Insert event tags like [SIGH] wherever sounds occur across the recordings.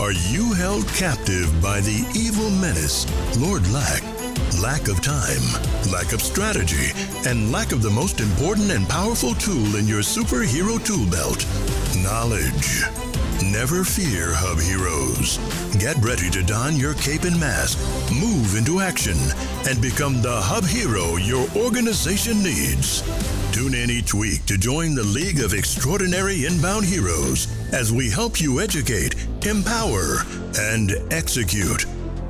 Are you held captive by the evil menace, Lord Lack? Lack of time, lack of strategy, and lack of the most important and powerful tool in your superhero tool belt knowledge. Never fear, Hub Heroes. Get ready to don your cape and mask, move into action, and become the Hub Hero your organization needs. Tune in each week to join the League of Extraordinary Inbound Heroes as we help you educate, empower, and execute.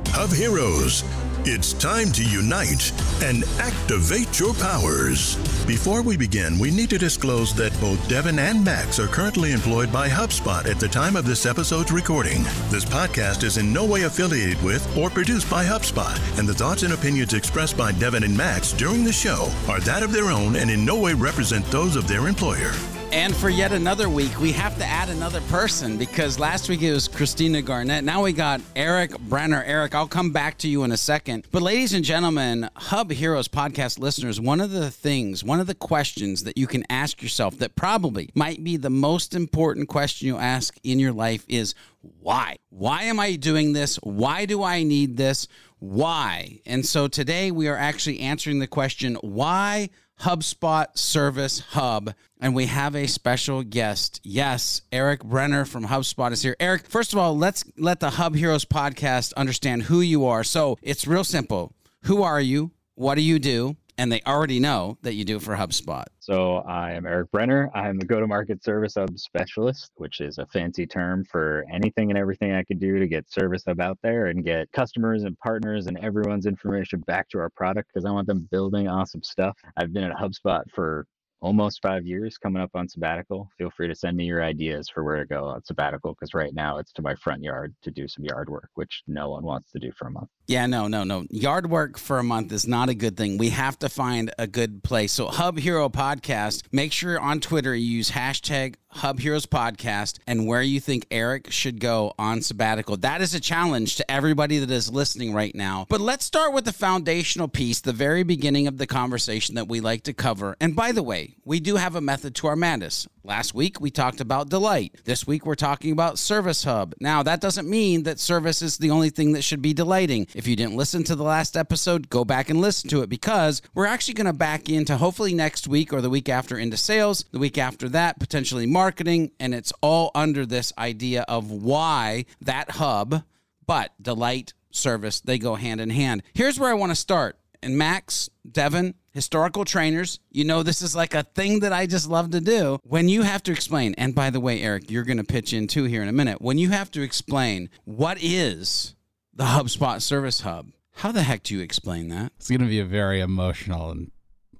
Hub Heroes, it's time to unite and activate your powers. Before we begin, we need to disclose that both Devin and Max are currently employed by HubSpot at the time of this episode's recording. This podcast is in no way affiliated with or produced by HubSpot, and the thoughts and opinions expressed by Devin and Max during the show are that of their own and in no way represent those of their employer. And for yet another week, we have to add another person because last week it was Christina Garnett. Now we got Eric Brenner. Eric, I'll come back to you in a second. But, ladies and gentlemen, Hub Heroes podcast listeners, one of the things, one of the questions that you can ask yourself that probably might be the most important question you ask in your life is why? Why am I doing this? Why do I need this? Why? And so today we are actually answering the question why HubSpot Service Hub. And we have a special guest. Yes, Eric Brenner from HubSpot is here. Eric, first of all, let's let the Hub Heroes podcast understand who you are. So it's real simple. Who are you? What do you do? And they already know that you do for HubSpot. So I am Eric Brenner. I'm a go-to-market service hub specialist, which is a fancy term for anything and everything I could do to get service hub out there and get customers and partners and everyone's information back to our product because I want them building awesome stuff. I've been at HubSpot for almost five years coming up on sabbatical. Feel free to send me your ideas for where to go on sabbatical because right now it's to my front yard to do some yard work, which no one wants to do for a month. Yeah, no, no, no. Yard work for a month is not a good thing. We have to find a good place. So, Hub Hero Podcast, make sure on Twitter you use hashtag Hub Heroes Podcast and where you think Eric should go on sabbatical. That is a challenge to everybody that is listening right now. But let's start with the foundational piece, the very beginning of the conversation that we like to cover. And by the way, we do have a method to our madness. Last week we talked about delight. This week we're talking about Service Hub. Now, that doesn't mean that service is the only thing that should be delighting. If you didn't listen to the last episode, go back and listen to it because we're actually going to back into hopefully next week or the week after into sales, the week after that, potentially marketing. And it's all under this idea of why that hub, but delight, service, they go hand in hand. Here's where I want to start. And Max, Devin, historical trainers, you know this is like a thing that I just love to do. When you have to explain, and by the way, Eric, you're going to pitch in too here in a minute. When you have to explain what is the HubSpot Service Hub, how the heck do you explain that? It's going to be a very emotional and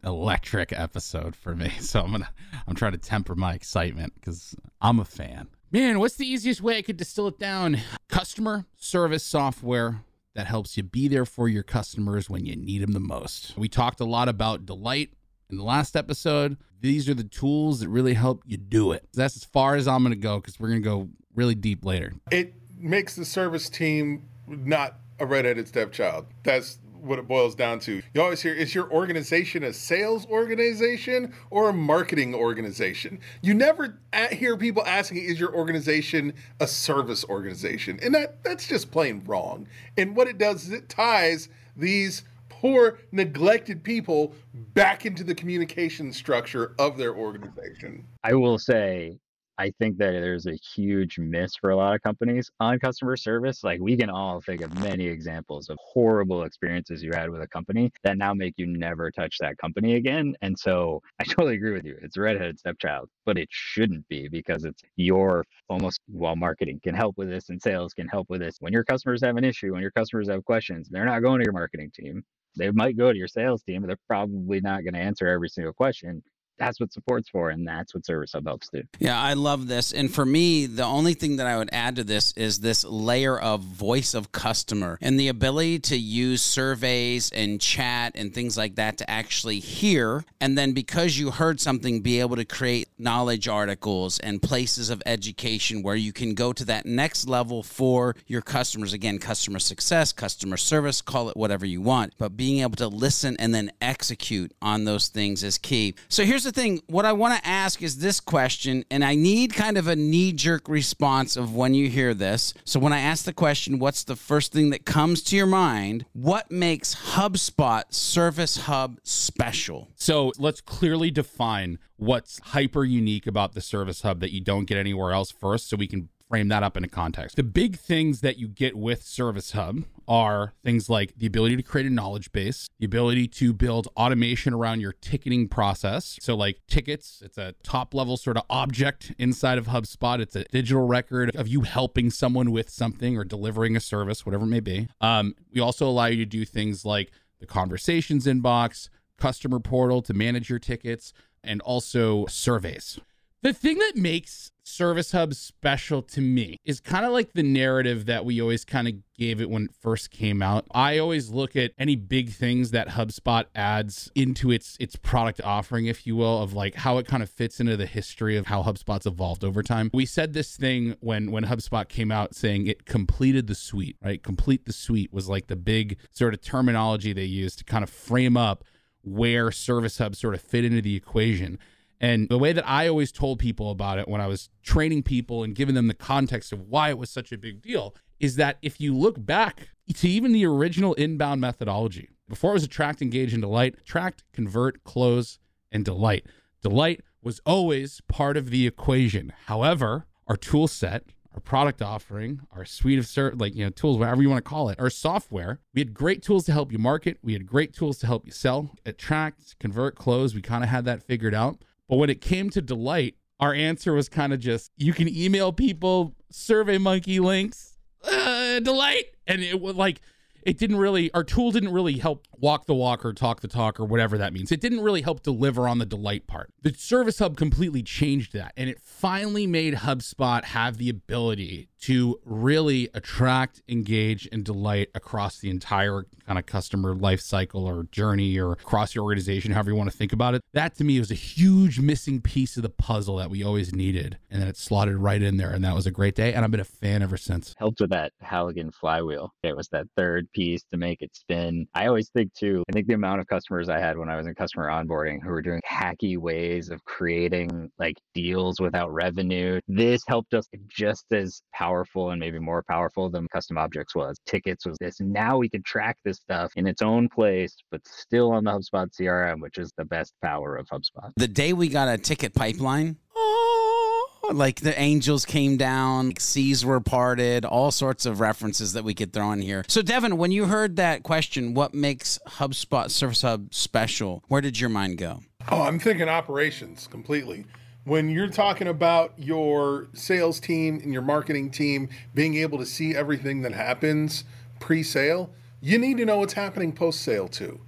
electric episode for me. [LAUGHS] So I'm gonna I'm trying to temper my excitement because I'm a fan. Man, what's the easiest way I could distill it down? Customer service software that helps you be there for your customers when you need them the most. We talked a lot about delight in the last episode. These are the tools that really help you do it. That's as far as I'm going to go because we're going to go really deep later. It makes the service team not a redheaded stepchild. That's what it boils down to. You always hear, is your organization a sales organization or a marketing organization? You never hear people asking, is your organization a service organization? And that that's just plain wrong. And what it does is it ties these poor, neglected people back into the communication structure of their organization. I will say I think that there's a huge miss for a lot of companies on customer service. Like we can all think of many examples of horrible experiences you had with a company that now make you never touch that company again. And so [LAUGHS] I totally agree with you. It's a redheaded stepchild, but it shouldn't be because it's your almost while marketing can help with this and sales can help with this. When your customers have an issue, when your customers have questions, they're not going to your marketing team. They might go to your sales team, but they're probably not going to answer every single question that's what support's for and that's what service hub helps do. Yeah i love this. And for me the only thing that i would add to this is this layer of voice of customer and the ability to use surveys and chat and things like that to actually hear. And then because you heard something be able to create knowledge articles and places of education where you can go to that next level for your customers. Again customer success customer service call it whatever you want. But being able to listen and then execute on those things is key. So here's the the thing. What I want to ask is this question, and I need kind of a knee jerk response of when you hear this. So, when I ask the question, what's the first thing that comes to your mind? What makes HubSpot Service Hub special? So, let's clearly define what's hyper unique about the Service Hub that you don't get anywhere else first so we can frame that up in a context. The big things that you get with Service Hub are things like the ability to create a knowledge base, the ability to build automation around your ticketing process. So, like tickets, it's a top level sort of object inside of HubSpot. It's a digital record of you helping someone with something or delivering a service, whatever it may be. Um, we also allow you to do things like the conversations inbox, customer portal to manage your tickets, and also surveys. The thing that makes Service Hub special to me is kind of like the narrative that we always kind of gave it when it first came out. I always look at any big things that HubSpot adds into its its product offering, if you will, of like how it kind of fits into the history of how HubSpot's evolved over time. We said this thing when when HubSpot came out saying it completed the suite, right? Complete the suite was like the big sort of terminology they used to kind of frame up where Service Hub sort of fit into the equation. And the way that I always told people about it when I was training people and giving them the context of why it was such a big deal is that if you look back to even the original inbound methodology, before it was attract, engage, and delight, attract, convert, close, and delight. Delight was always part of the equation. However, our tool set, our product offering, our suite of ser- like you know tools, whatever you want to call it, our software. We had great tools to help you market. We had great tools to help you sell, attract, convert, close. We kind of had that figured out. But when it came to delight, our answer was kind of just you can email people SurveyMonkey links uh, delight. And it was like it didn't really our tool didn't really help walk the walk or talk the talk or whatever that means. It didn't really help deliver on the delight part. The service hub completely changed that and it finally made hubspot have the ability to really attract engage and delight across the entire kind of customer life cycle or journey or across your organization however you want to think about it. That to me was a huge missing piece of the puzzle that we always needed and then it slotted right in there and that was a great day and i've been a fan ever since. Helped with that halligan flywheel. It was that third piece to make it spin. I always think too i think the amount of customers i had when i was in customer onboarding who were doing hacky ways of creating like deals without revenue this helped us just as powerful and maybe more powerful than custom objects was tickets was this now we can track this stuff in its own place, but still on the HubSpot CRM, which is the best power of HubSpot. The day we got a ticket pipeline, oh, like the angels came down, seas were parted, all sorts of references that we could throw in here. So, Devin, when you heard that question, what makes HubSpot Service Hub special? Where did your mind go? Oh, I'm thinking operations completely. When you're talking about your sales team and your marketing team being able to see everything that happens pre sale, you need to know what's happening post sale too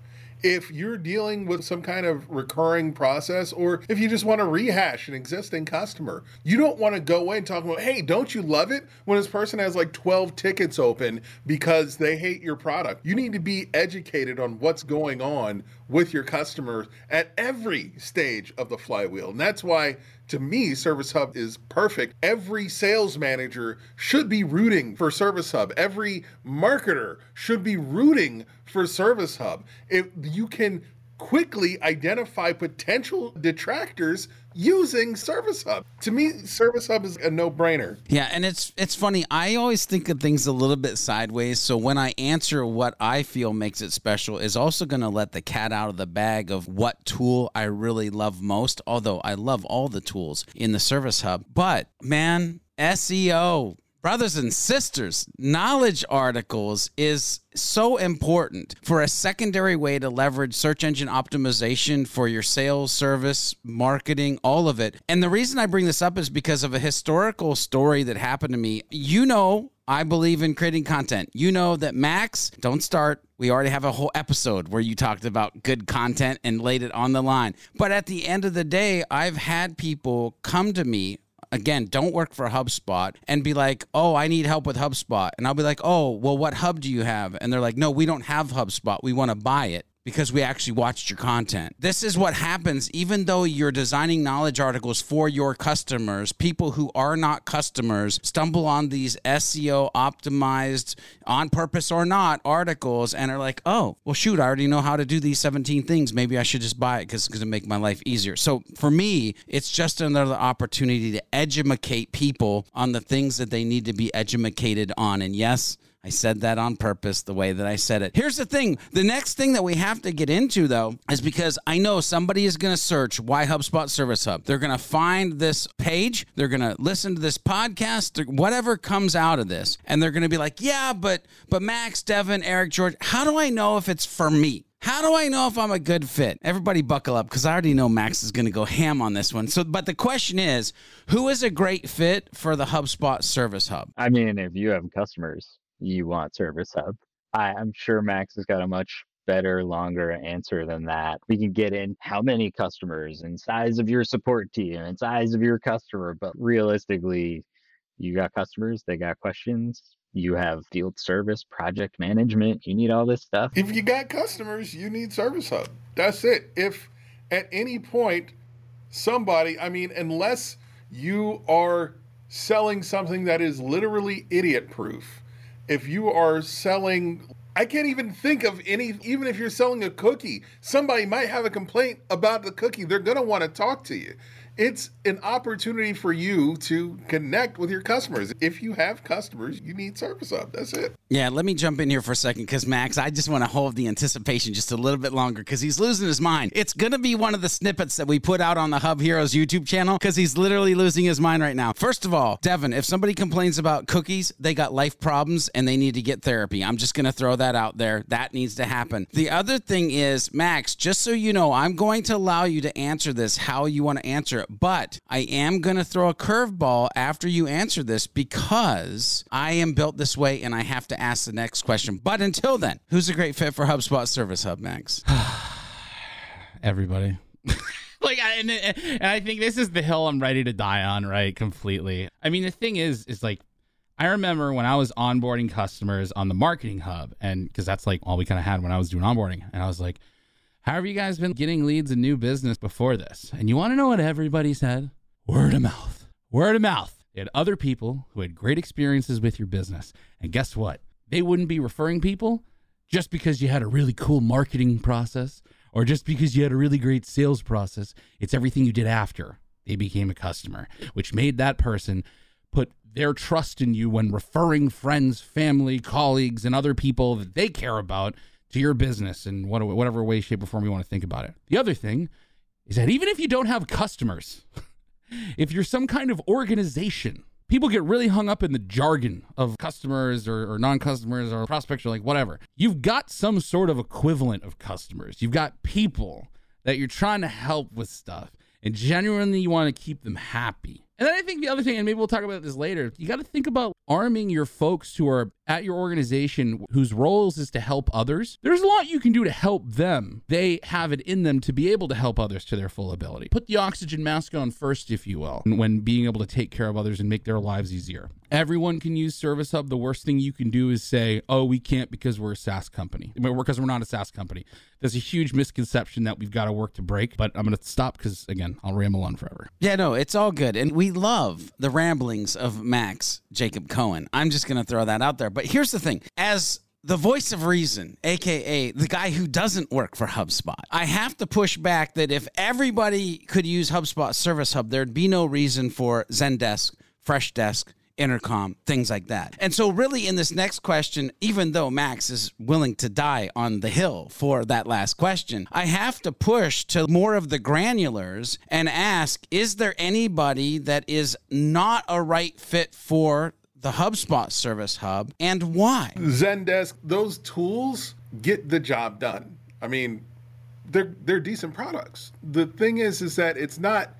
if you're dealing with some kind of recurring process or if you just want to rehash an existing customer, you don't want to go away and talk about, hey, don't you love it when this person has like 12 tickets open because they hate your product? You need to be educated on what's going on with your customers at every stage of the flywheel. And that's why to me, Service Hub is perfect. Every sales manager should be rooting for Service Hub. Every marketer should be rooting for Service Hub. If you can quickly identify potential detractors using Service Hub. To me, Service Hub is a no-brainer. Yeah, and it's it's funny. I always think of things a little bit sideways. So when I answer what I feel makes it special is also going to let the cat out of the bag of what tool I really love most, although I love all the tools in the Service Hub. But man, SEO brothers and sisters, knowledge articles is so important for a secondary way to leverage search engine optimization for your sales, service, marketing, all of it. And the reason I bring this up is because of a historical story that happened to me. You know, I believe in creating content. You know that Max, don't start. We already have a whole episode where you talked about good content and laid it on the line. But at the end of the day, I've had people come to me again, don't work for HubSpot and be like, oh, I need help with HubSpot. And I'll be like, oh, well, what hub do you have? And they're like, no, we don't have HubSpot. We want to buy it because we actually watched your content. This is what happens even though you're designing knowledge articles for your customers, people who are not customers stumble on these SEO optimized on purpose or not articles and are like, "Oh, well shoot, I already know how to do these 17 things. Maybe I should just buy it cuz it's going to make my life easier." So, for me, it's just another opportunity to educate people on the things that they need to be educated on. And yes, I said that on purpose, the way that I said it. Here's the thing the next thing that we have to get into, though, is because I know somebody is going to search why HubSpot Service Hub. They're going to find this page, they're going to listen to this podcast, whatever comes out of this, and they're going to be like, yeah, but, but Max, Devin, Eric, George, how do I know if it's for me? How do I know if I'm a good fit? Everybody buckle up because I already know Max is going to go ham on this one. So, but the question is, who is a great fit for the HubSpot Service Hub? I mean, if you have customers, you want Service Hub. I, I'm sure Max has got a much better, longer answer than that. We can get in how many customers and size of your support team and size of your customer, but realistically, you got customers, they got questions. You have field service, project management. You need all this stuff. If you got customers, you need Service Hub. That's it. If at any point somebody, I mean, unless you are selling something that is literally idiot proof, if you are selling I can't even think of any even if you're selling a cookie, somebody might have a complaint about the cookie. They're going to want to talk to you it's an opportunity for you to connect with your customers. If you have customers, you need Service Hub. That's it. Yeah, let me jump in here for a second because Max, I just want to hold the anticipation just a little bit longer because he's losing his mind. It's going to be one of the snippets that we put out on the Hub Heroes YouTube channel because he's literally losing his mind right now. First of all, Devin, if somebody complains about cookies, they got life problems and they need to get therapy. I'm just going to throw that out there. That needs to happen. The other thing is, Max, just so you know, I'm going to allow you to answer this how you want to answer but I am going to throw a curveball after you answer this because I am built this way and I have to ask the next question. But until then, who's a great fit for HubSpot Service Hub, Max? [SIGHS] Everybody. [LAUGHS] like I, and, and I think this is the hill I'm ready to die on, right? Completely. I mean, the thing is, is like I remember when I was onboarding customers on the marketing hub, and because that's like all we kind of had when I was doing onboarding, and I was like, how have you guys been getting leads and new business before this? And you want to know what everybody said? Word of mouth. Word of mouth. They had other people who had great experiences with your business. And guess what? They wouldn't be referring people just because you had a really cool marketing process or just because you had a really great sales process. It's everything you did after they became a customer, which made that person put their trust in you when referring friends, family, colleagues, and other people that they care about to your business in whatever way, shape, or form you want to think about it. The other thing is that even if you don't have customers, [LAUGHS] if you're some kind of organization, people get really hung up in the jargon of customers or, or non customers or prospects or like whatever. You've got some sort of equivalent of customers, you've got people that you're trying to help with stuff, and genuinely you want to keep them happy. And then I think the other thing, and maybe we'll talk about this later, you got to think about arming your folks who are at your organization whose roles is to help others. There's a lot you can do to help them. They have it in them to be able to help others to their full ability. Put the oxygen mask on first, if you will, when being able to take care of others and make their lives easier. Everyone can use Service Hub. The worst thing you can do is say, oh, we can't because we're a SaaS company, because we're not a SaaS company. There's a huge misconception that we've got to work to break, but I'm going to stop because, again, I'll ramble on forever. Yeah, no, it's all good. And we love the ramblings of Max Jacob Cohen. I'm just going to throw that out there. But here's the thing as the voice of reason, aka the guy who doesn't work for HubSpot. I have to push back that if everybody could use HubSpot Service Hub, there'd be no reason for Zendesk, Freshdesk, intercom, things like that. And so, really, in this next question, even though Max is willing to die on the hill for that last question, I have to push to more of the granulars and ask Is there anybody that is not a right fit for the HubSpot Service Hub and why? Zendesk, those tools get the job done. I mean, they're they're decent products. The thing is is that it's not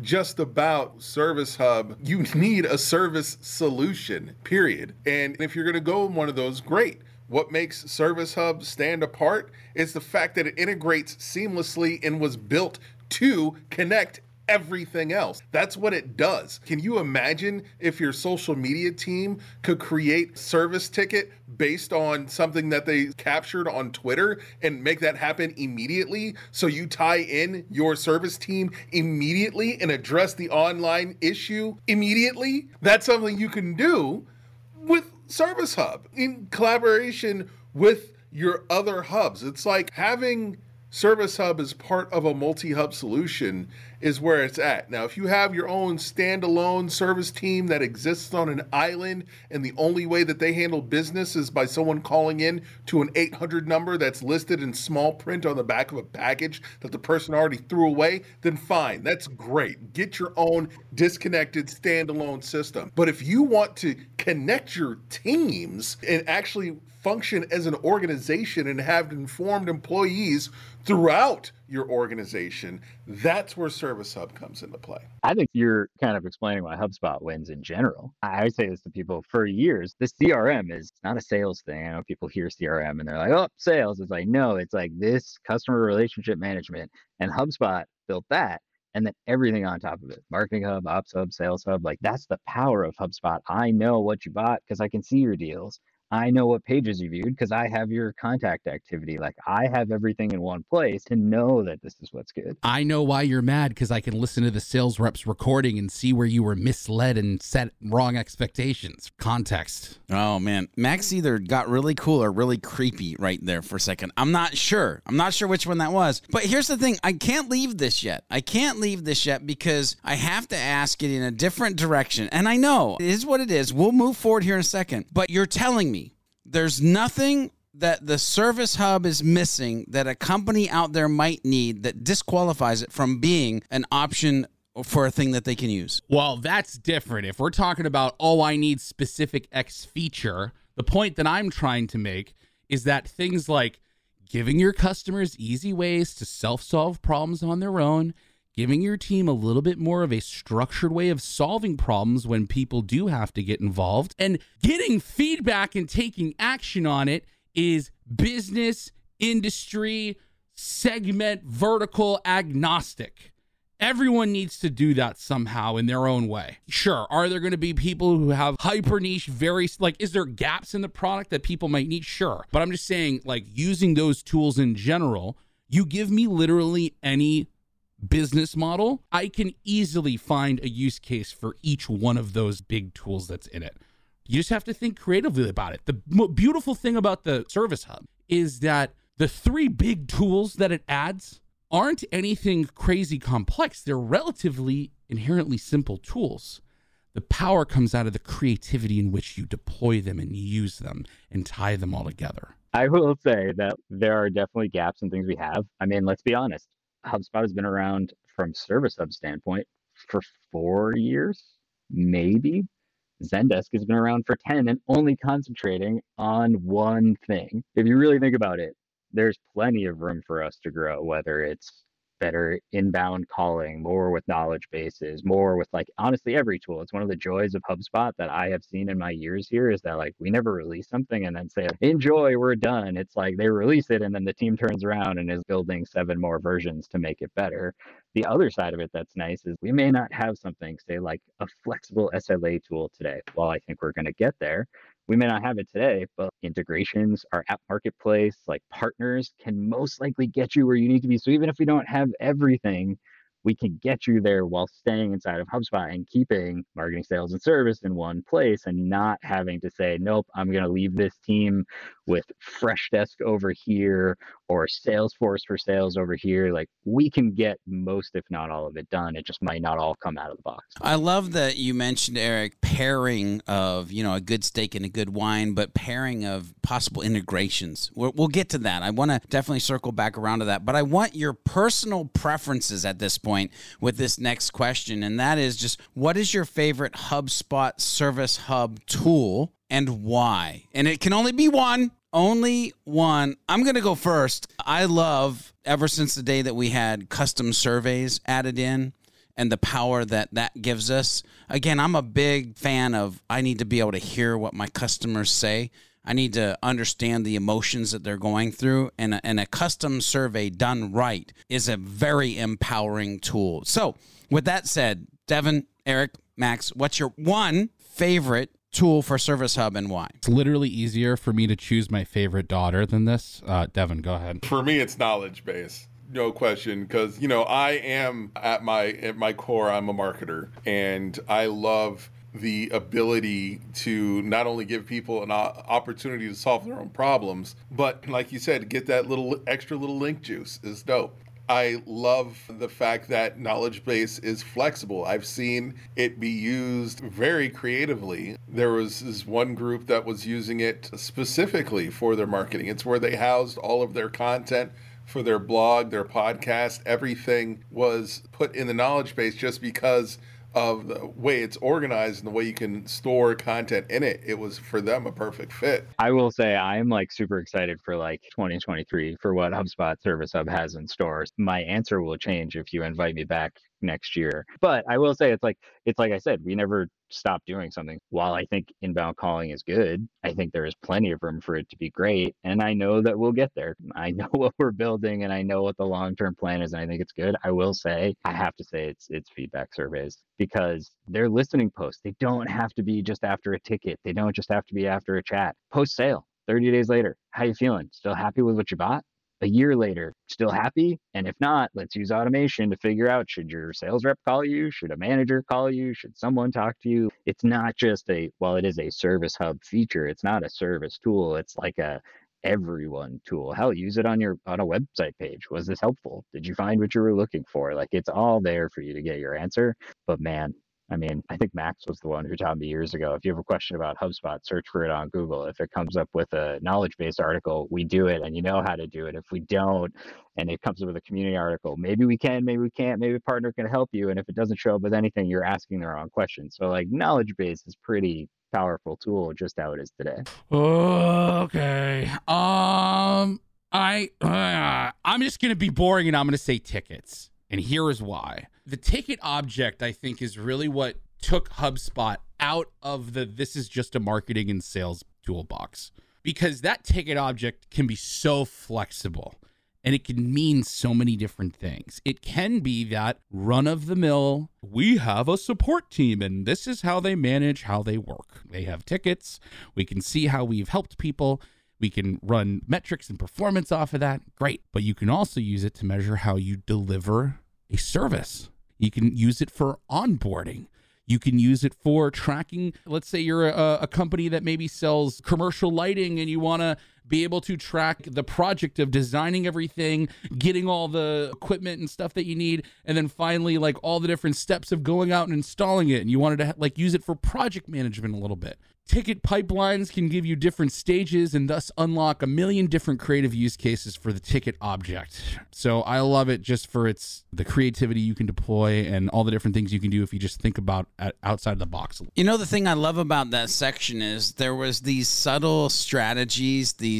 just about Service Hub. You need a service solution, period. And if you're going to go in one of those, great. What makes Service Hub stand apart is the fact that it integrates seamlessly and was built to connect everything else. That's what it does. Can you imagine if your social media team could create service ticket based on something that they captured on Twitter and make that happen immediately so you tie in your service team immediately and address the online issue immediately? That's something you can do with Service Hub in collaboration with your other hubs. It's like having Service Hub as part of a multi hub solution is where it's at. Now, if you have your own standalone service team that exists on an island and the only way that they handle business is by someone calling in to an 800 number that's listed in small print on the back of a package that the person already threw away, then fine, that's great. Get your own disconnected standalone system. But if you want to connect your teams and actually function as an organization and have informed employees throughout your organization, that's where Service Hub comes into play. I think you're kind of explaining why HubSpot wins in general. I say this to people for years. The CRM is not a sales thing. I know people hear CRM and they're like, oh, sales. It's like, no, it's like this customer relationship management. And HubSpot built that and then everything on top of it marketing hub ops hub sales hub like that's the power of hubspot i know what you bought because i can see your deals I know what pages you viewed because I have your contact activity. Like I have everything in one place to know that this is what's good. I know why you're mad because I can listen to the sales reps recording and see where you were misled and set wrong expectations. Context. Oh man, Max mm. either got really cool or really creepy right there for a second. I'm not sure. I'm not sure which one that was. But here's the thing: I can't leave this yet. I can't leave this yet because I have to ask it in a different direction. And I know it is what it is. We'll move forward here in a second. But you're telling me there's nothing that the service hub is missing that a company out there might need that disqualifies it from being an option for a thing that they can use. Well, that's different. If we're talking about, oh, I need specific X feature, the point that I'm trying to make is that things like giving your customers easy ways to self solve problems on their own, giving your team a little bit more of a structured way of solving problems when people do have to get involved and getting feedback and taking action on it is business, industry, segment, vertical agnostic. Everyone needs to do that somehow in their own way. Sure, are there going to be people who have hyper niche, very like, is there gaps in the product that people might need? Sure. But I'm just saying, like, using those tools in general, you give me literally any business model, I can easily find a use case for each one of those big tools that's in it. You just have to think creatively about it. The beautiful thing about the Service Hub is that the three big tools that it adds aren't anything crazy complex. They're relatively inherently simple tools. The power comes out of the creativity in which you deploy them and use them and tie them all together. I will say that there are definitely gaps in things we have. I mean, let's be honest. HubSpot has been around from Service Hub standpoint for four years, maybe. Zendesk has been around for 10 and only concentrating on one thing. If you really think about it, there's plenty of room for us to grow, whether it's better inbound calling, more with knowledge bases, more with like honestly every tool. It's one of the joys of HubSpot that I have seen in my years here is that like we never release something and then say, enjoy, we're done. It's like they release it and then the team turns around and is building seven more versions to make it better. The other side of it that's nice is we may not have something, say, like a flexible SLA tool today. Well, I think we're going to get there we may not have it today, but integrations, our app marketplace, like partners can most likely get you where you need to be. So even if we don't have everything, we can get you there while staying inside of HubSpot and keeping marketing, sales, and service in one place and not having to say, nope, I'm going to leave this team with Freshdesk over here or Salesforce for sales over here. Like we can get most, if not all of it done. It just might not all come out of the box. I love that you mentioned, Eric, pairing of, you know, a good steak and a good wine, but pairing of possible integrations. We'll, we'll get to that. I want to definitely circle back around to that, but I want your personal preferences at this point with this next question. And that is just what is your favorite HubSpot Service Hub tool and why? And it can only be one only one. I'm going to go first. I love ever since the day that we had custom surveys added in and the power that that gives us. Again, I'm a big fan of I need to be able to hear what my customers say. I need to understand the emotions that they're going through, and a, and a custom survey done right is a very empowering tool. So, with that said, Devin, Eric, Max, what's your one favorite tool for Service Hub and why? It's literally easier for me to choose my favorite daughter than this. Uh, Devin, go ahead. For me, it's knowledge base. No question, because you know I am at my at my core. I'm a marketer, and I love the ability to not only give people an opportunity to solve their own problems, but like you said, get that little extra little link juice is dope. I love the fact that knowledge base is flexible. I've seen it be used very creatively. There was this one group that was using it specifically for their marketing. It's where they housed all of their content for their blog, their podcast. Everything was put in the knowledge base just because of the way it's organized and the way you can store content in it, it was for them a perfect fit. I will say I'm like super excited for like 2023 for what HubSpot Service Hub has in stores. My answer will change if you invite me back next year. But I will say it's like it's like I said, we never stop doing something. While I think inbound calling is good, I think there is plenty of room for it to be great. And I know that we'll get there. [LAUGHS] I know what we're building and I know what the long term plan is. And I think it's good. I will say, I have to say it's it's feedback surveys because they're listening posts. They don't have to be just after a ticket. They don't just have to be after a chat. Post sale. 30 days later, how you feeling? Still happy with what you bought? A year later still happy? And if not let's use automation to figure out should your sales rep call you? Should a manager call you? Should someone talk to you? It's not just a well it is a service hub feature. It's not a service tool. It's like a everyone tool. Hell use it on your on a website page. Was this helpful? Did you find what you were looking for? Like it's all there for you to get your answer. But man I mean, I think Max was the one who taught me years ago. If you have a question about HubSpot, search for it on Google. If it comes up with a knowledge base article, we do it and you know how to do it. If we don't, and it comes up with a community article, maybe we can, maybe we can't, maybe a partner can help you. And if it doesn't show up with anything, you're asking the wrong question. So, like, knowledge base is pretty powerful tool just how it is today. Okay. Um, I, uh, I'm just to be boring and I'm to say tickets. And here is why. The ticket object, I think, is really what took HubSpot out of the this is just a marketing and sales toolbox because that ticket object can be so flexible and it can mean so many different things. It can be that run of the mill, we have a support team and this is how they manage how they work. They have tickets, we can see how we've helped people. We can run metrics and performance off of that. Great. But you can also use it to measure how you deliver a service. You can use it for onboarding. You can use it for tracking. Let's say you're a, a company that maybe sells commercial lighting and you want to be able to track the project of designing everything, getting all the equipment and stuff that you need, and then finally like all the different steps of going out and installing it. And you wanted to like use it for project management a little bit Ticket pipelines can give you different stages and thus unlock a million different creative use cases for the ticket object. So I love it just for its the creativity you can deploy and all the different things you can do if you just think about outside of the box. You know the thing I love about that section is there was these subtle strategies, these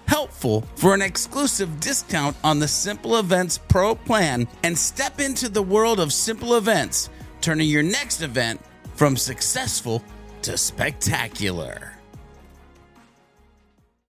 helpful, for an exclusive discount on the Simple Events Pro plan and step into the world of simple events, turning your next event from successful to spectacular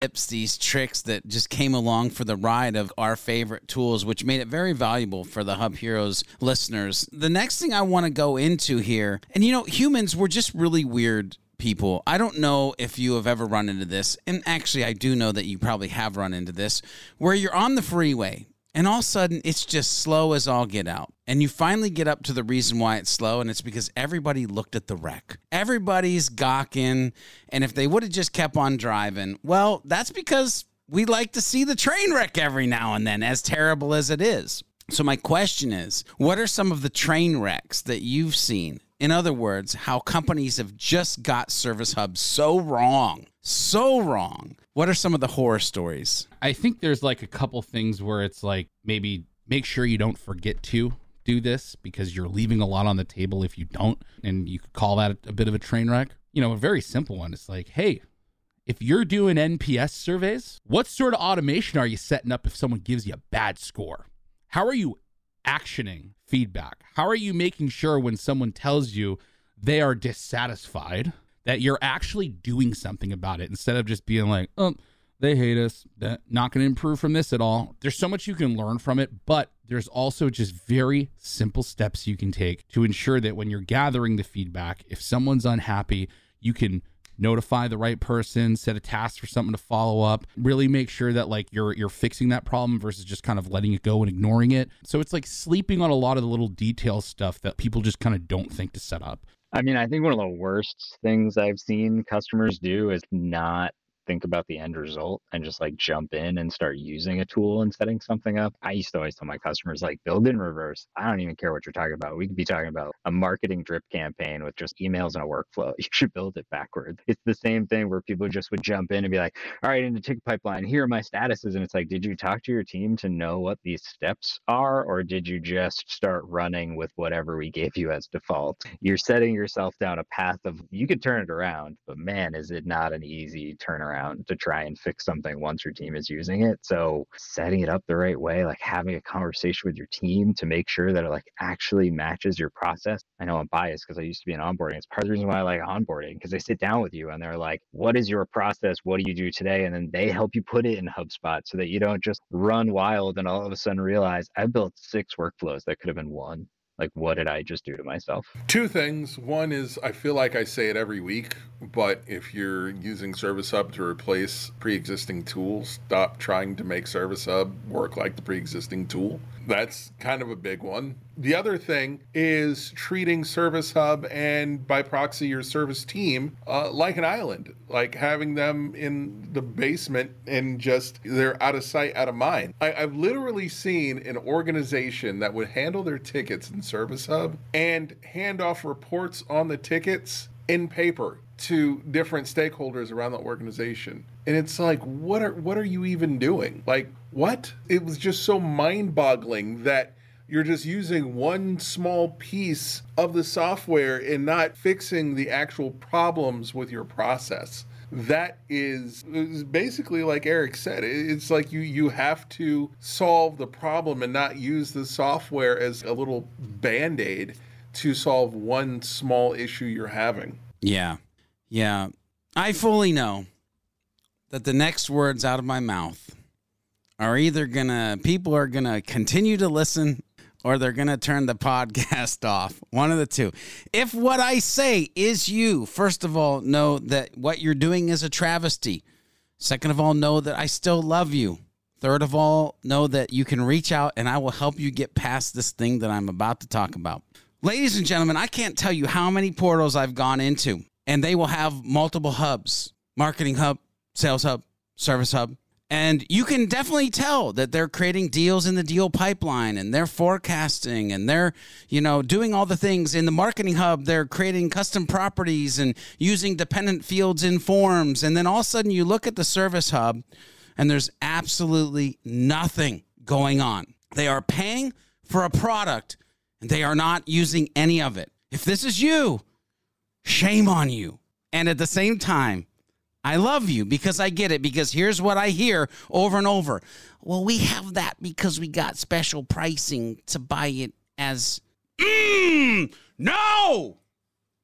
tips, these tricks that just came along for the ride of our favorite tools, which made it very valuable for the Hub Heroes listeners. The next thing I want to go into here, and you know, humans, we're just really weird people. I don't know if you have ever run into this, and actually, I do know that you probably have run into this, where you're on the freeway and all of a sudden, it's just slow as all get out. And you finally get up to the reason why it's slow, and it's because everybody looked at the wreck. Everybody's gawking. And if they would have just kept on driving, well, that's because we like to see the train wreck every now and then, as terrible as it is. So, my question is what are some of the train wrecks that you've seen? In other words, how companies have just got Service Hub so wrong, so wrong what are some of the horror stories? I think there's like a couple things where it's like maybe make sure you don't forget to do this because you're leaving a lot on the table if you don't. And you could call that a bit of a train wreck. You know, a very simple one. It's like, hey, if you're doing NPS surveys, what sort of automation are you setting up if someone gives you a bad score? How are you actioning feedback? How are you making sure when someone tells you they are dissatisfied that you're actually doing something about it instead of just being like, oh, they hate us. Not going to improve from this at all. There's so much you can learn from it, but there's also just very simple steps you can take to ensure that when you're gathering the feedback, if someone's unhappy, you can notify the right person, set a task for something to follow up, really make sure that like you're you're fixing that problem versus just kind of letting it go and ignoring it. So it's like sleeping on a lot of the little detail stuff that people just kind of don't think to set up. I mean, I think one of the worst things I've seen customers do is not think about the end result and just like jump in and start using a tool and setting something up. I used to always tell my customers like build in reverse. I don't even care what you're talking about. We could be talking about a marketing drip campaign with just emails and a workflow. [LAUGHS] You should build it backwards. It's the same thing where people just would jump in and be like, all right, in the ticket pipeline, here are my statuses. And it's like, did you talk to your team to know what these steps are? Or did you just start running with whatever we gave you as default? You're setting yourself down a path of you could turn it around, but man, is it not an easy turnaround around to try and fix something once your team is using it. So setting it up the right way, like having a conversation with your team to make sure that it like actually matches your process. I know I'm biased because I used to be in onboarding. It's part of the reason why I like onboarding because they sit down with you and they're like, what is your process? What do you do today? And then they help you put it in HubSpot so that you don't just run wild and all of a sudden realize I built six workflows that could have been one like what did i just do to myself? Two things. One is i feel like i say it every week but if you're using service hub to replace pre-existing tools stop trying to make service hub work like the pre-existing tool. That's kind of a big one The other thing is treating Service Hub and by proxy your service team uh, like an island, like having them in the basement and just they're out of sight, out of mind. I, I've literally seen an organization that would handle their tickets in Service Hub and hand off reports on the tickets in paper to different stakeholders around the organization. And it's like, what are what are you even doing? Like, what? It was just so mind-boggling that you're just using one small piece of the software and not fixing the actual problems with your process. That is, is, basically like eric said it's like you you have to solve the problem and not use the software as a little band-aid to solve one small issue you're having. Yeah. Yeah. I fully know that the next words out of my mouth are either gonna people are gonna continue to listen or they're going to turn the [LAUGHS] podcast off. One of the two. If what I say is you, first of all, know that what you're doing is a travesty. Second of all, know that I still love you. Third of all, know that you can reach out and I will help you get past this thing that I'm about to talk about. Ladies and gentlemen, I can't tell you how many portals I've gone into, and they will have multiple hubs marketing hub, sales hub, service hub, and you can definitely tell that they're creating deals in the deal pipeline and they're forecasting and they're, you know, doing all the things in the marketing hub. They're creating custom properties and using dependent fields in forms. And then all of a sudden you look at the service hub and there's absolutely nothing going on. They are paying for a product and they are not using any of it. If this is you, shame on you. And at the same time, I love you because I get it. Because here's what I hear over and over. Well, we have that because we got special pricing to buy it as. Mm, no,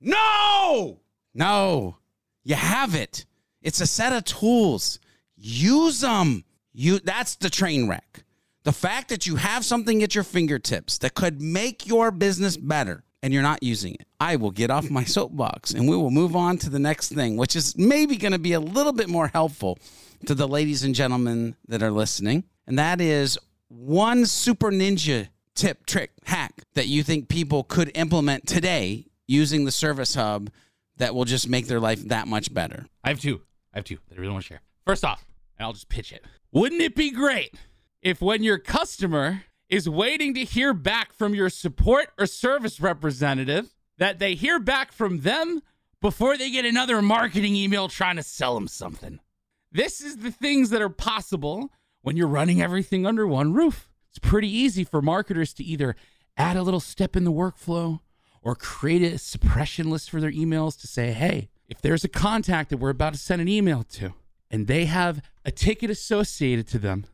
no, no. You have it. It's a set of tools. Use them. You. That's the train wreck. The fact that you have something at your fingertips that could make your business better and you're not using it, I will get off my [LAUGHS] soapbox and we will move on to the next thing, which is maybe going to be a little bit more helpful to the ladies and gentlemen that are listening. And that is one super ninja tip, trick, hack that you think people could implement today using the service hub that will just make their life that much better. I have two. I have two that I really want to share. First off, and I'll just pitch it. Wouldn't it be great if when your customer is waiting to hear back from your support or service representative that they hear back from them before they get another marketing email trying to sell them something. This is the things that are possible when you're running everything under one roof. It's pretty easy for marketers to either add a little step in the workflow or create a suppression list for their emails to say, hey, if there's a contact that we're about to send an email to and they have a ticket associated to them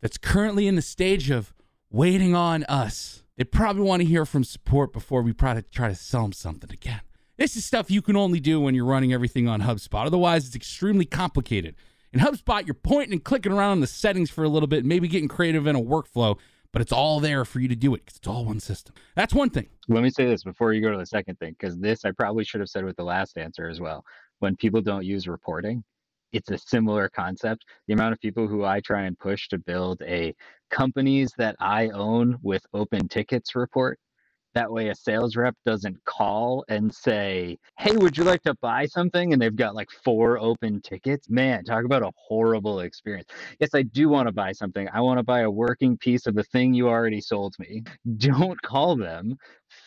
that's currently in the stage of waiting on us. They probably want to hear from support before we try to try to sell them something again. This is stuff you can only do when you're running everything on HubSpot. Otherwise, it's extremely complicated. In HubSpot, you're pointing and clicking around in the settings for a little bit, maybe getting creative in a workflow, but it's all there for you to do it because it's all one system. That's one thing. Let me say this before you go to the second thing, because this I probably should have said with the last answer as well. When people don't use reporting, it's a similar concept. The amount of people who I try and push to build a companies that I own with open tickets report. That way, a sales rep doesn't call and say, Hey, would you like to buy something? And they've got like four open tickets. Man, talk about a horrible experience. Yes, I do want to buy something. I want to buy a working piece of the thing you already sold me. [LAUGHS] Don't call them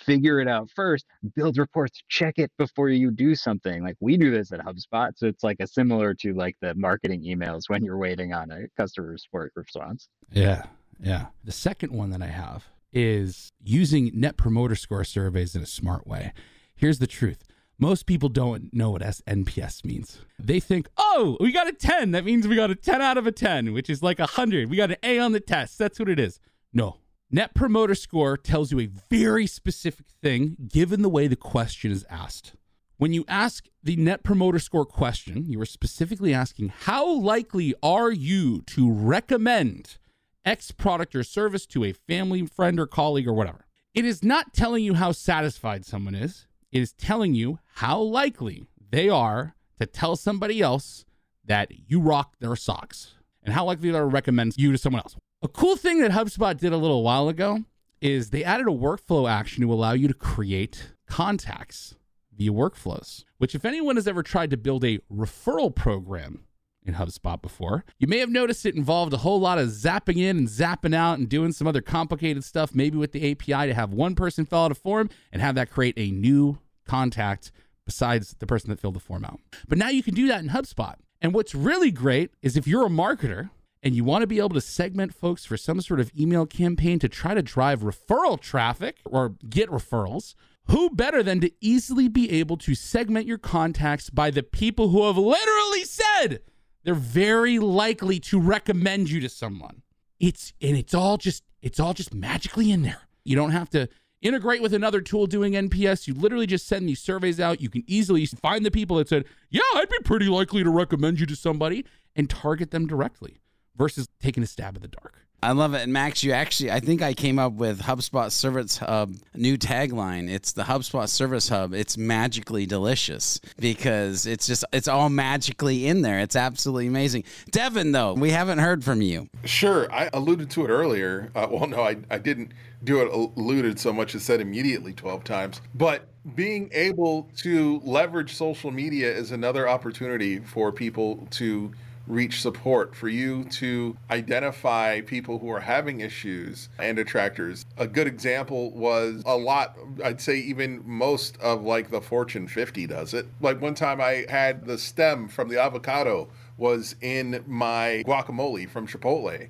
figure it out first, build reports, check it before you do something. Like we do this at HubSpot. So it's like a similar to like the marketing emails when you're waiting on a customer support response. Yeah. Yeah. The second one that I have is using net promoter score surveys in a smart way. Here's the truth. Most people don't know what NPS means. They think, oh, we got a 10. That means we got a 10 out of a 10, which is like a 100. We got an A on the test. That's what it is. No, Net Promoter Score tells you a very specific thing given the way the question is asked. When you ask the Net Promoter Score question, you are specifically asking how likely are you to recommend X product or service to a family, friend, or colleague, or whatever. It is not telling you how satisfied someone is, it is telling you how likely they are to tell somebody else that you rock their socks and how likely they are to recommend you to someone else. A cool thing that HubSpot did a little while ago is they added a workflow action to allow you to create contacts via workflows, which, if anyone has ever tried to build a referral program in HubSpot before, you may have noticed it involved a whole lot of zapping in and zapping out and doing some other complicated stuff, maybe with the API to have one person fill out a form and have that create a new contact besides the person that filled the form out. But now you can do that in HubSpot. And what's really great is if you're a marketer and you want to be able to segment folks for some sort of email campaign to try to drive referral traffic or get referrals, who better than to easily be able to segment your contacts by the people who have literally said they're very likely to recommend you to someone. It's and it's all just it's all just magically in there. You don't have to integrate with another tool doing NPS. You literally just send these surveys out. You can easily find the people that said, "Yeah, I'd be pretty likely to recommend you to somebody," and target them directly versus taking a stab in the dark. I love it. And Max, you actually, I think I came up with HubSpot Service Hub new tagline. It's the HubSpot Service Hub. It's magically delicious because it's just, it's all magically in there. It's absolutely amazing. Devin, though, we haven't heard from you. Sure. I alluded to it earlier. Uh, well, no, I, I didn't do it alluded so much as said immediately 12 times. But being able to leverage social media is another opportunity for people to reach support, for you to identify people who are having issues and detractors. A good example was a lot, I'd say even most of like the Fortune 50 does it. Like one time I had the stem from the avocado was in my guacamole from Chipotle.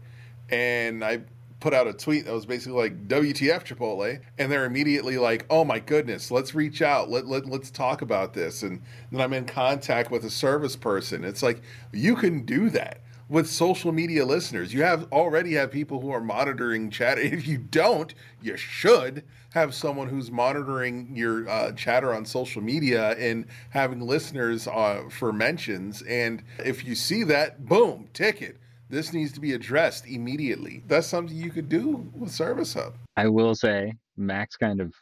And I put out a tweet that was basically like WTF Chipotle, and they're immediately like, "Oh my goodness, let's reach out. Let, let let's talk about this." And then I'm in contact with a service person. It's like you can do that with social media listeners. You have already have people who are monitoring chat. [LAUGHS] If you don't, you should have someone who's monitoring your uh, chatter on social media and having listeners uh, for mentions. And if you see that, boom, ticket this needs to be addressed immediately. That's something you could do with Service Hub. I will say, Max kind of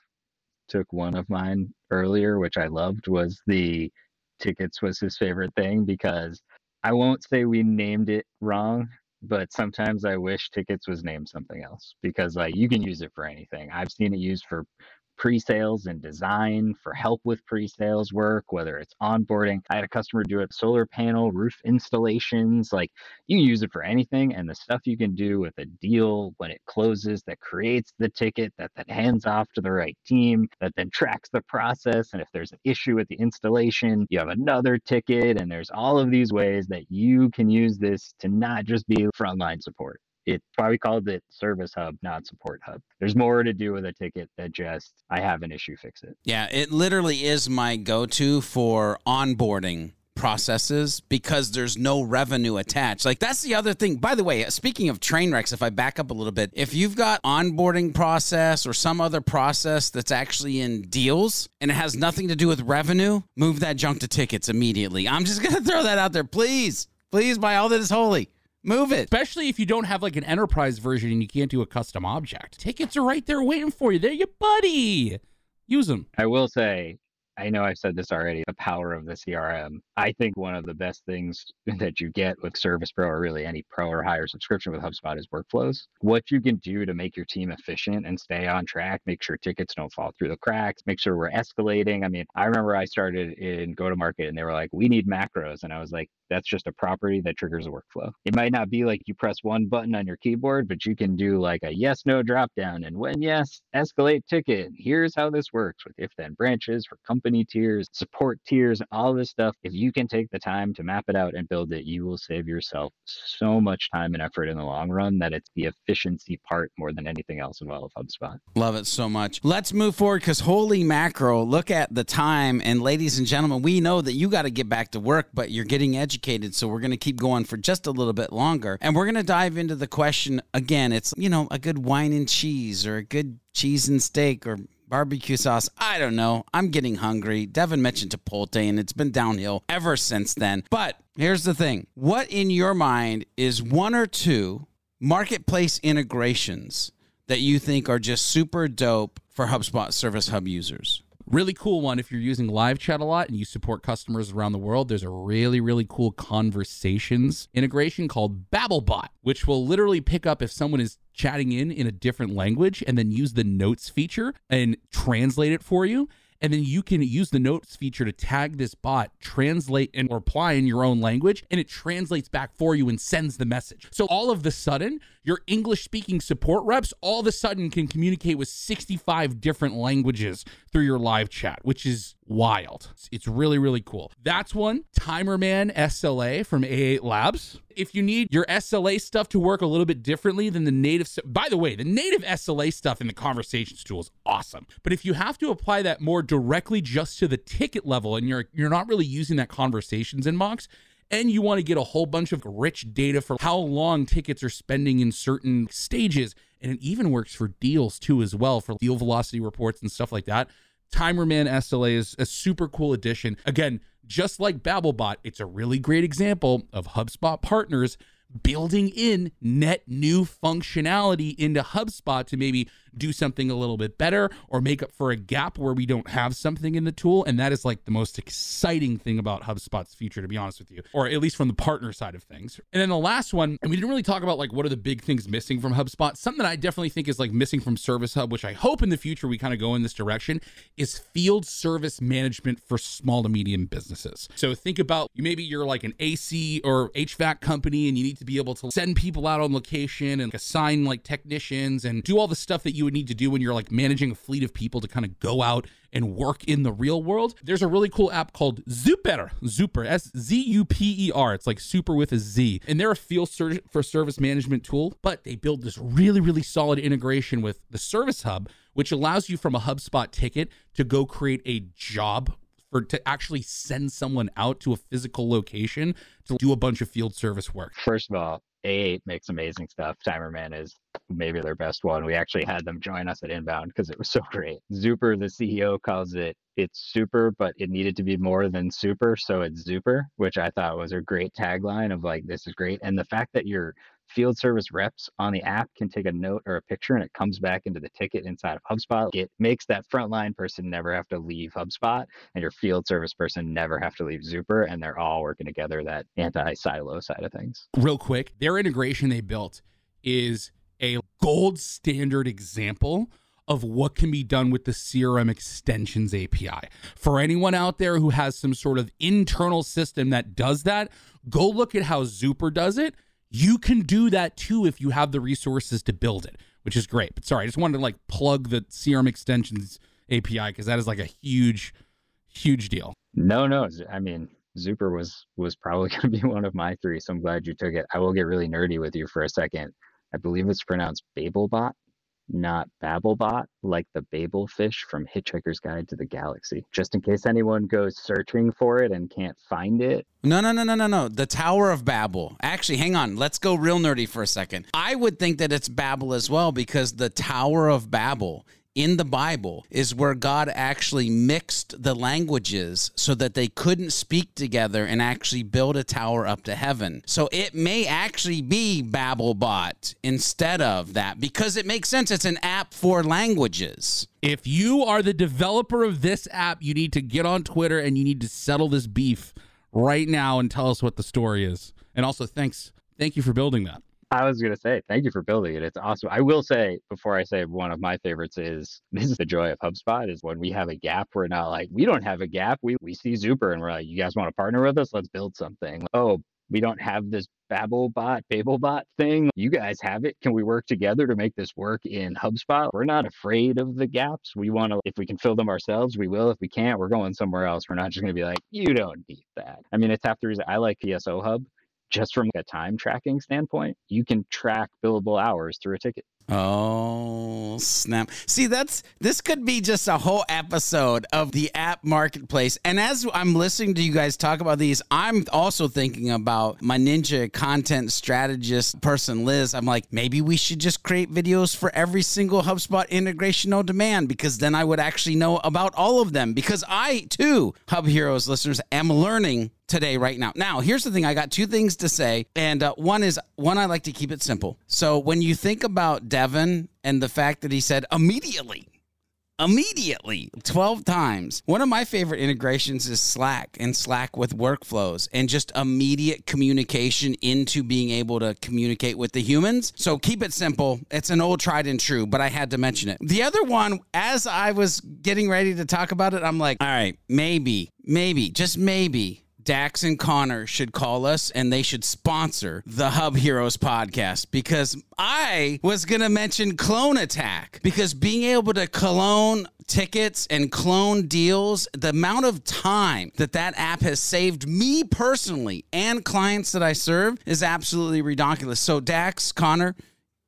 took one of mine earlier, which I loved, was the tickets was his favorite thing because I won't say we named it wrong, but sometimes I wish tickets was named something else because like you can use it for anything. I've seen it used for pre-sales and design for help with pre-sales work, whether it's onboarding. I had a customer do it solar panel, roof installations, like you use it for anything. And the stuff you can do with a deal when it closes that creates the ticket that then hands off to the right team, that then tracks the process. And if there's an issue with the installation, you have another ticket. And there's all of these ways that you can use this to not just be frontline support it's why we called it service hub, not support hub. There's more to do with a ticket than just I have an issue, fix it. Yeah, it literally is my go-to for onboarding processes because there's no revenue attached. Like that's the other thing. By the way, speaking of train wrecks, if I back up a little bit, if you've got onboarding process or some other process that's actually in deals and it has nothing to do with revenue, move that junk to tickets immediately. I'm just going [LAUGHS] to throw that out there. Please, please, by all that is holy. Move it. Especially if you don't have like an enterprise version and you can't do a custom object. Tickets are right there waiting for you. There you buddy. Use them. I will say I know I've said this already, the power of the CRM. I think one of the best things [LAUGHS] that you get with Service Pro or really any pro or higher subscription with HubSpot is workflows. What you can do to make your team efficient and stay on track, make sure tickets don't fall through the cracks, make sure we're escalating. I mean, I remember I started in go to market and they were like, we need macros. And I was like, that's just a property that triggers a workflow. It might not be like you press one button on your keyboard, but you can do like a yes, no drop down. And when yes, escalate ticket. Here's how this works with if then branches for company tiers, support tiers, all this stuff. If you can take the time to map it out and build it, you will save yourself so much time and effort in the long run that it's the efficiency part more than anything else in all of HubSpot. Love it so much. Let's move forward because holy macro, look at the time. And ladies and gentlemen, we know that you got to get back to work, but you're getting educated, so we're going to keep going for just a little bit longer. And we're going to dive into the question again. It's, you know, a good wine and cheese or a good cheese and steak or barbecue sauce. I don't know. I'm getting hungry. Devin mentioned Chipotle, and it's been downhill ever since then. But here's the thing what in your mind is one or two marketplace integrations that you think are just super dope for HubSpot Service Hub users? Really cool one if you're using live chat a lot and you support customers around the world. There's a really, really cool conversations integration called BabbleBot, which will literally pick up if someone is chatting in in a different language and then use the notes feature and translate it for you and then you can use the notes feature to tag this bot, translate and reply in your own language, and it translates back for you and sends the message. So all of the sudden, your English speaking support reps all of a sudden can communicate with 65 different languages through your live chat, which is wild. It's really, really cool. That's one Timerman SLA from A8 Labs. If you need your SLA stuff to work a little bit differently than the native, by the way, the native SLA stuff in the conversations tool is awesome. But if you have to apply that more directly just to the ticket level and you're you're not really using that conversations inbox, and you want to get a whole bunch of rich data for how long tickets are spending in certain stages. And it even works for deals too, as well, for deal velocity reports and stuff like that. Timerman SLA is a super cool addition. Again, just like BabbleBot, it's a really great example of HubSpot partners building in net new functionality into HubSpot to maybe do something a little bit better or make up for a gap where we don't have something in the tool. And that is like the most exciting thing about HubSpot's future, to be honest with you, or at least from the partner side of things. And then the last one, and we didn't really talk about like what are the big things missing from HubSpot. Something that I definitely think is like missing from Service Hub, which I hope in the future we kind of go in this direction, is field service management for small to medium businesses. So think about maybe you're like an AC or HVAC company and you need to be able to send people out on location and assign like technicians and do all the stuff that you would need to do when you're like managing a fleet of people to kind of go out and work in the real world. There's a really cool app called Zuper, Zuper, S Z U P E R. It's like super with a Z. And they're a field for service management tool, but they build this really, really solid integration with the Service Hub, which allows you from a HubSpot ticket to go create a job for to actually send someone out to a physical location to do a bunch of field service work. First of all, A8 makes amazing stuff. Timerman is maybe their best one. We actually had them join us at Inbound because it was so great. Zuper, the CEO, calls it it's super, but it needed to be more than super, so it's Zuper, which I thought was a great tagline of like this is great. And the fact that you're field service reps on the app can take a note or a picture and it comes back into the ticket inside of HubSpot. It makes that frontline person never have to leave HubSpot and your field service person never have to leave Zuper and they're all working together that anti-silo side of things. Real quick, their integration they built is a gold standard example of what can be done with the CRM extensions API. For anyone out there who has some sort of internal system that does that, go look at how Zuper does it you can do that too if you have the resources to build it, which is great. But sorry, I just wanted to like plug the CRM extensions API because that is like a huge, huge deal. No, no. I mean, Zuper was was probably [LAUGHS] going to be one of my three, so I'm glad you took it. I will get really nerdy with you for a second. I believe it's pronounced Babelbot not Babelbot, like the Babel fish from Hitchhiker's Guide to the Galaxy. Just in case anyone goes searching for it and can't find it. No, no, no, no, no, no. The Tower of Babel. Actually, hang on. Let's go real nerdy for a second. I would think that it's Babel as well because the Tower of Babel in the Bible is where God actually mixed the languages so that they couldn't speak together and actually build a tower up to heaven. So it may actually be Babelbot instead of that because it makes sense. It's an app for languages. If you are the developer of this app, you need to get on Twitter and you need to settle this beef right now and tell us what the story is. And also, thanks. Thank you for building that. I was gonna say thank you for building it. It's awesome. I will say before I say one of my favorites is [LAUGHS] this is the joy of HubSpot is when we have a gap. We're not like we don't have a gap. We we see Zuper and we're like, you guys want to partner with us? Let's build something. Oh, we don't have this Babelbot, Babelbot thing. You guys have it. Can we work together to make this work in HubSpot? We're not afraid of the gaps. We want to, if we can fill them ourselves, we will. If we can't, we're going somewhere else. We're not just going to be like, you don't need that. I mean, it's half the reason I like PSO Hub just from a time tracking standpoint, you can track billable hours through a ticket. Oh, snap. See, that's this could be just a whole episode of the app marketplace. And as I'm listening to you guys talk about these, I'm also thinking about my ninja content strategist person, Liz. I'm like, maybe we should just create videos for every single HubSpot integration on demand because then I would actually know about all of them. Because I, too, Hub Heroes listeners, am learning today right now. Now, here's the thing. I got two things to say, and uh, one is one I like to keep it simple. So when you think about Devin and the fact that he said immediately, immediately 12 times. One of my favorite integrations is Slack and Slack with workflows and just immediate communication into being able to communicate with the humans. So keep it simple. It's an old tried and true, but I had to mention it. The other one, as I was getting ready to talk about it, I'm like, all right, maybe, maybe, just maybe Dax and Connor should call us and they should sponsor the Hub Heroes podcast because I was going to mention Clone Attack because being able to clone tickets and clone deals, the amount of time that that app has saved me personally and clients that I serve is absolutely ridiculous. So, Dax, Connor,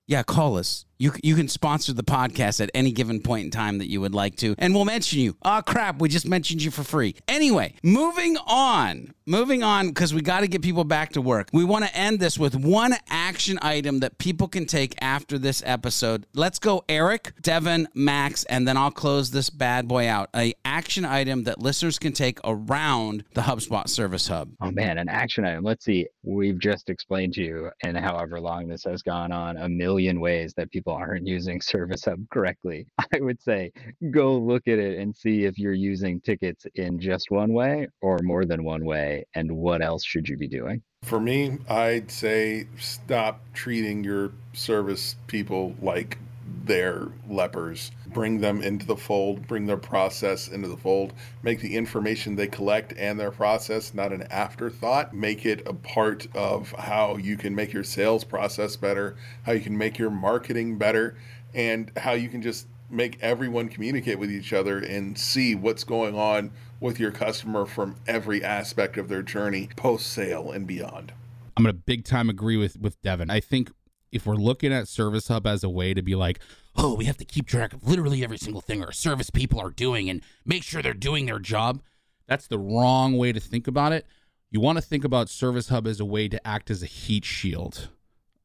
yeah, call us. You, you can sponsor the podcast at any given point in time that you would like to, and we'll mention you. Oh, crap, we just mentioned you for free. Anyway, moving on. Moving on, because we got to get people back to work. We want to end this with one action item that people can take after this episode. Let's go, Eric, Devin, Max, and then I'll close this bad boy out. A action item that listeners can take around the HubSpot Service Hub. Oh man, an action item. Let's see. We've just explained to you, and however long this has gone on, a million ways that people aren't using Service Hub correctly. [LAUGHS] I would say go look at it and see if you're using tickets in just one way or more than one way and what else should you be doing? For me, I'd say stop treating your service people like they're lepers. Bring them into the fold, bring their process into the fold, make the information they collect and their process not an afterthought. Make it a part of how you can make your sales process better, how you can make your marketing better, and how you can just make everyone communicate with each other and see what's going on with your customer from every aspect of their journey post sale and beyond. I'm going to big time agree with with Devin. I think if we're looking at Service Hub as a way to be like, oh, we have to keep track of literally every single thing our service people are doing and make sure they're doing their job, that's the wrong way to think about it. You want to think about Service Hub as a way to act as a heat shield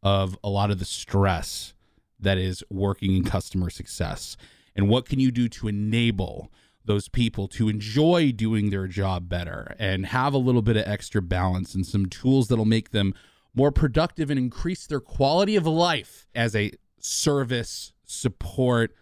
of a lot of the stress that is working in customer success. And what can you do to enable those people to enjoy doing their job better and have a little bit of extra balance and some tools that'll make them more productive and increase their quality of life as a service, support,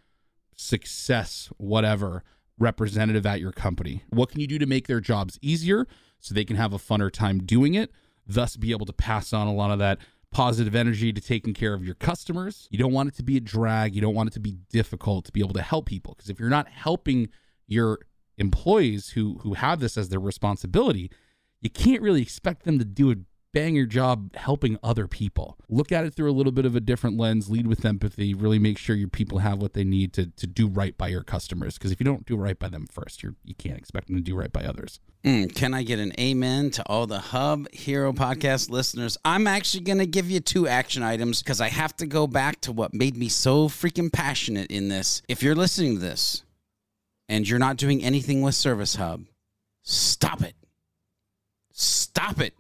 success, whatever representative at your company? What can you do to make their jobs easier so they can have a funner time doing it, thus be able to pass on a lot of that positive energy to taking care of your customers. You don't want it to be a drag. You don't want it to be difficult to be able to help people because if you're not helping your employees who who have this as their responsibility, you can't really expect them to do a bang your job helping other people. Look at it through a little bit of a different lens, lead with empathy, really make sure your people have what they need to to do right by your customers because if you don't do right by them first, you're you can't expect them to do right by others. Mm, can I get an amen to all the Hub Hero podcast listeners? I'm actually going to give you two action items because I have to go back to what made me so freaking passionate in this. If you're listening to this and you're not doing anything with Service Hub, stop it. Stop it.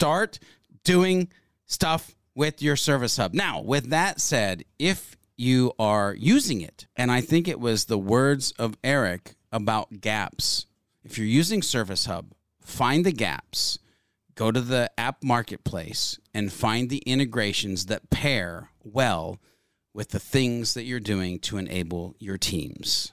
Start doing stuff with your Service Hub. Now, with that said, if you are using it, and I think it was the words of Eric about gaps if you're using Service Hub, find the gaps, go to the app marketplace, and find the integrations that pair well with the things that you're doing to enable your teams.